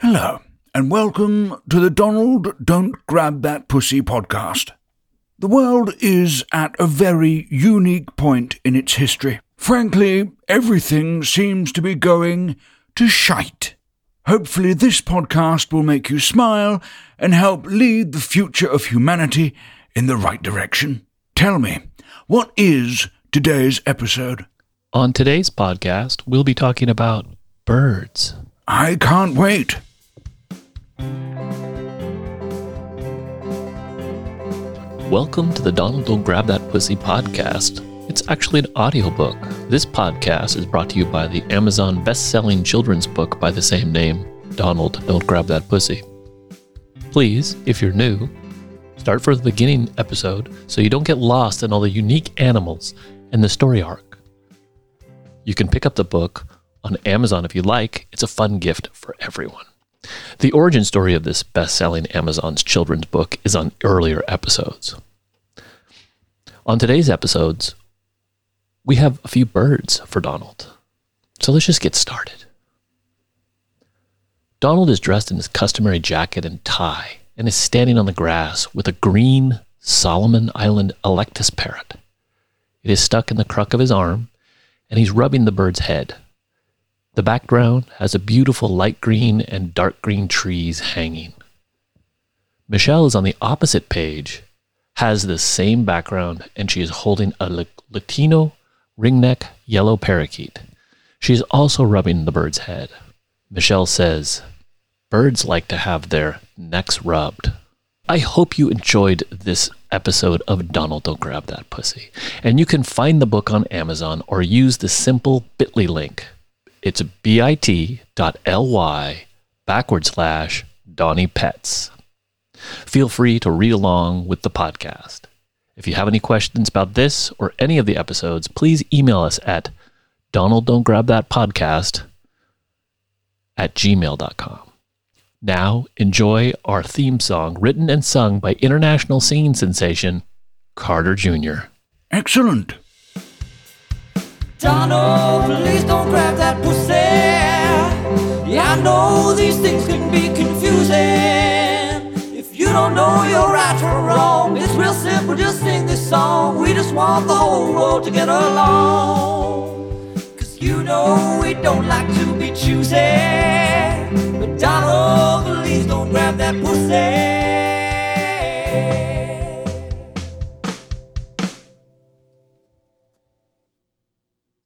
Hello, and welcome to the Donald Don't Grab That Pussy podcast. The world is at a very unique point in its history. Frankly, everything seems to be going to shite. Hopefully, this podcast will make you smile and help lead the future of humanity in the right direction. Tell me, what is today's episode? On today's podcast, we'll be talking about birds. I can't wait. Welcome to the Donald Don't Grab That Pussy podcast. It's actually an audiobook. This podcast is brought to you by the Amazon best-selling children's book by the same name, Donald Don't Grab That Pussy. Please, if you're new, start from the beginning episode so you don't get lost in all the unique animals and the story arc. You can pick up the book on Amazon if you like. It's a fun gift for everyone. The origin story of this best selling Amazon's children's book is on earlier episodes. On today's episodes, we have a few birds for Donald. So let's just get started. Donald is dressed in his customary jacket and tie and is standing on the grass with a green Solomon Island Eclectus parrot. It is stuck in the crook of his arm, and he's rubbing the bird's head. The background has a beautiful light green and dark green trees hanging. Michelle is on the opposite page, has the same background, and she is holding a Lutino ringneck yellow parakeet. She is also rubbing the bird's head. Michelle says, Birds like to have their necks rubbed. I hope you enjoyed this episode of Donald Don't Grab That Pussy. And you can find the book on Amazon or use the simple bit.ly link it's bit.ly backward slash Donnie Pets. Feel free to read along with the podcast. If you have any questions about this or any of the episodes, please email us at Donald Don't Grab That Podcast at gmail.com. Now, enjoy our theme song written and sung by international singing sensation Carter Jr. Excellent. Donald, please don't grab that pussy. Know these things can be confusing. If you don't know you're right or wrong, it's real simple, just sing this song. We just want the whole world to get along. Cause you know we don't like to be choosy.